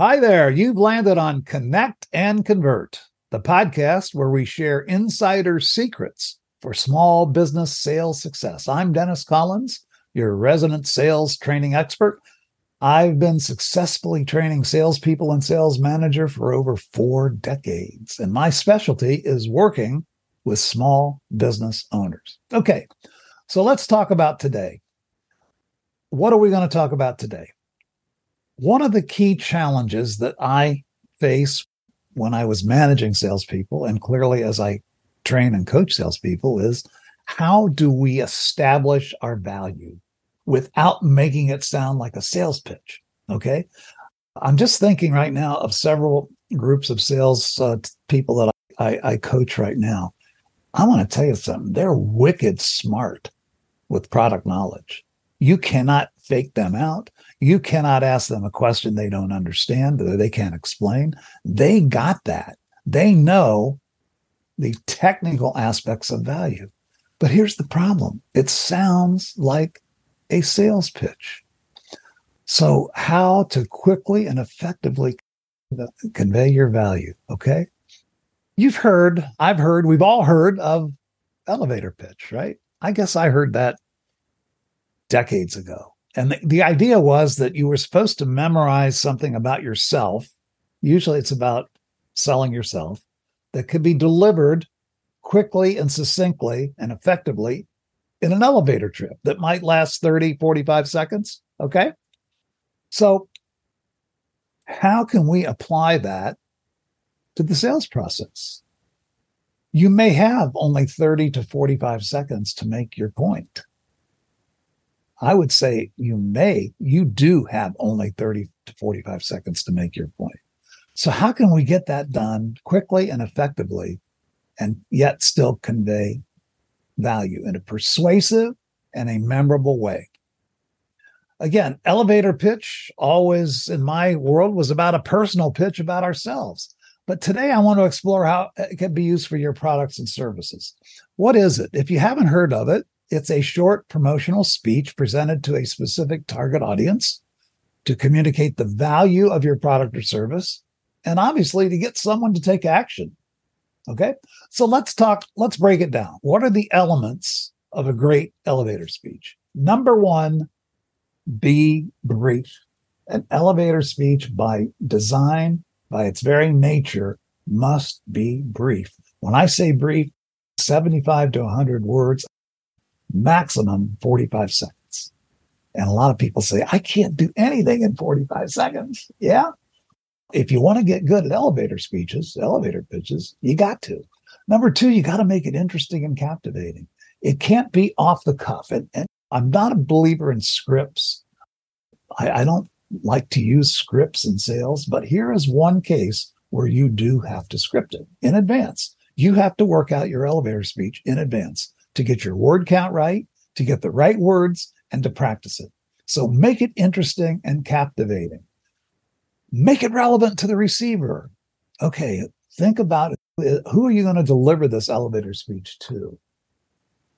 Hi there. You've landed on Connect and Convert, the podcast where we share insider secrets for small business sales success. I'm Dennis Collins, your resident sales training expert. I've been successfully training salespeople and sales manager for over four decades, and my specialty is working with small business owners. Okay, so let's talk about today. What are we going to talk about today? One of the key challenges that I face when I was managing salespeople, and clearly as I train and coach salespeople, is how do we establish our value without making it sound like a sales pitch? Okay. I'm just thinking right now of several groups of sales uh, people that I, I coach right now. I want to tell you something. They're wicked smart with product knowledge. You cannot fake them out. You cannot ask them a question they don't understand they can't explain. They got that. They know the technical aspects of value. But here's the problem it sounds like a sales pitch. So, how to quickly and effectively convey your value? Okay. You've heard, I've heard, we've all heard of elevator pitch, right? I guess I heard that decades ago. And the, the idea was that you were supposed to memorize something about yourself. Usually it's about selling yourself that could be delivered quickly and succinctly and effectively in an elevator trip that might last 30, 45 seconds. Okay. So, how can we apply that to the sales process? You may have only 30 to 45 seconds to make your point. I would say you may, you do have only 30 to 45 seconds to make your point. So, how can we get that done quickly and effectively and yet still convey value in a persuasive and a memorable way? Again, elevator pitch always in my world was about a personal pitch about ourselves. But today I want to explore how it can be used for your products and services. What is it? If you haven't heard of it, it's a short promotional speech presented to a specific target audience to communicate the value of your product or service and obviously to get someone to take action. Okay. So let's talk, let's break it down. What are the elements of a great elevator speech? Number one, be brief. An elevator speech by design, by its very nature, must be brief. When I say brief, 75 to 100 words, maximum 45 seconds. And a lot of people say, I can't do anything in 45 seconds. Yeah. If you want to get good at elevator speeches, elevator pitches, you got to. Number two, you got to make it interesting and captivating. It can't be off the cuff. And, and I'm not a believer in scripts. I, I don't like to use scripts in sales, but here is one case where you do have to script it in advance. You have to work out your elevator speech in advance to get your word count right, to get the right words, and to practice it. So make it interesting and captivating. Make it relevant to the receiver. Okay, think about it. Uh, who are you going to deliver this elevator speech to?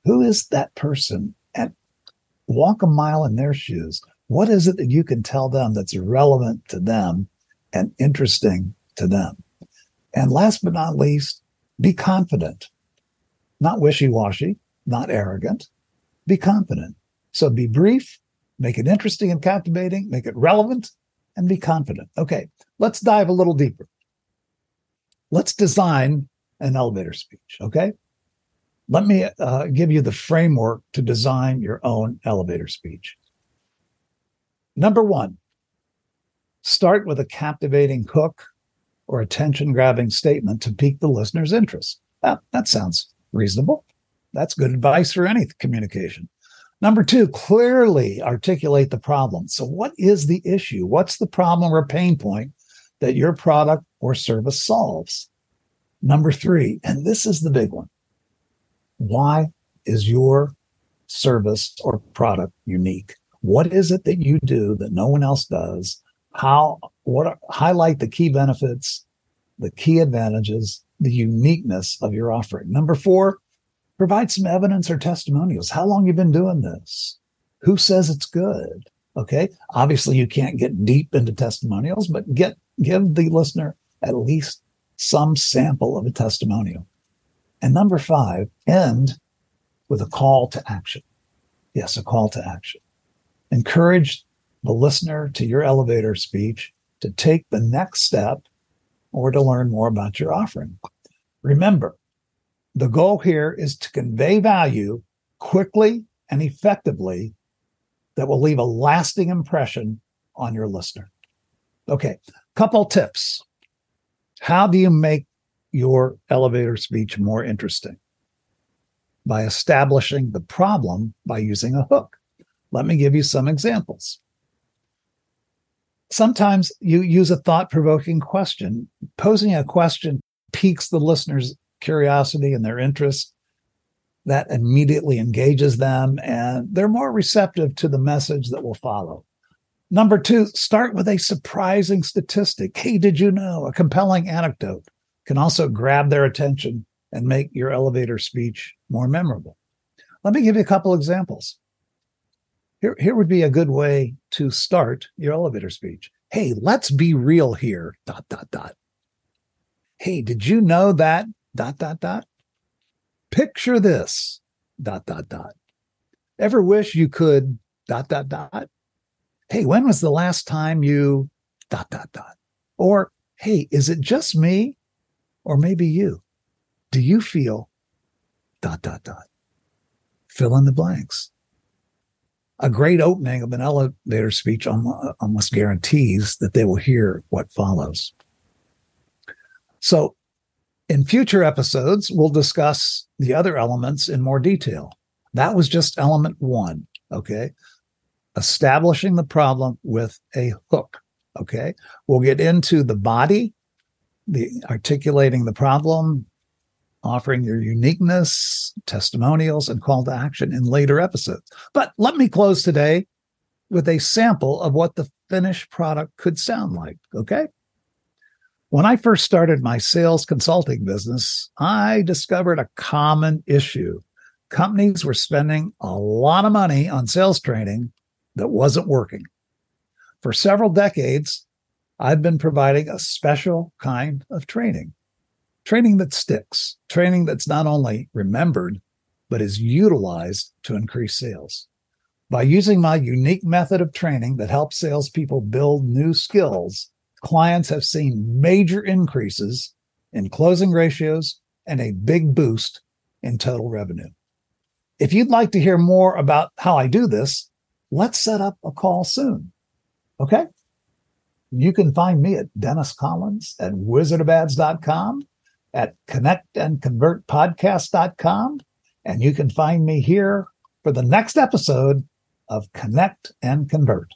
Who is that person? And walk a mile in their shoes. What is it that you can tell them that's relevant to them and interesting to them? And last but not least, be confident, not wishy washy not arrogant. Be confident. So be brief, make it interesting and captivating, make it relevant, and be confident. Okay, let's dive a little deeper. Let's design an elevator speech. Okay. Let me uh, give you the framework to design your own elevator speech. Number one, start with a captivating hook or attention grabbing statement to pique the listener's interest. That, that sounds reasonable. That's good advice for any communication. Number two, clearly articulate the problem. So, what is the issue? What's the problem or pain point that your product or service solves? Number three, and this is the big one why is your service or product unique? What is it that you do that no one else does? How, what, highlight the key benefits, the key advantages, the uniqueness of your offering. Number four, provide some evidence or testimonials. How long you've been doing this? Who says it's good? Okay. Obviously you can't get deep into testimonials, but get give the listener at least some sample of a testimonial. And number five, end with a call to action. Yes, a call to action. Encourage the listener to your elevator speech to take the next step or to learn more about your offering. Remember, the goal here is to convey value quickly and effectively that will leave a lasting impression on your listener. Okay, couple tips. How do you make your elevator speech more interesting? By establishing the problem by using a hook. Let me give you some examples. Sometimes you use a thought provoking question. Posing a question piques the listener's curiosity and their interest. That immediately engages them and they're more receptive to the message that will follow. Number two, start with a surprising statistic. Hey, did you know? A compelling anecdote can also grab their attention and make your elevator speech more memorable. Let me give you a couple examples. Here, here would be a good way to start your elevator speech. Hey, let's be real here. Dot dot dot. Hey, did you know that? Dot dot dot. Picture this. Dot dot dot. Ever wish you could dot dot dot? hey, when was the last time you dot, dot, dot? Or, hey, is it just me or maybe you? Do you feel dot, dot, dot? Fill in the blanks. A great opening of an elevator speech almost guarantees that they will hear what follows. So, in future episodes, we'll discuss the other elements in more detail. That was just element one. Okay establishing the problem with a hook. Okay. We'll get into the body, the articulating the problem, offering your uniqueness, testimonials, and call to action in later episodes. But let me close today with a sample of what the finished product could sound like. Okay. When I first started my sales consulting business, I discovered a common issue. Companies were spending a lot of money on sales training that wasn't working. For several decades, I've been providing a special kind of training training that sticks, training that's not only remembered, but is utilized to increase sales. By using my unique method of training that helps salespeople build new skills, clients have seen major increases in closing ratios and a big boost in total revenue. If you'd like to hear more about how I do this, let's set up a call soon. Okay. You can find me at Dennis Collins at wizardofads.com, at connectandconvertpodcast.com, and you can find me here for the next episode of Connect and Convert.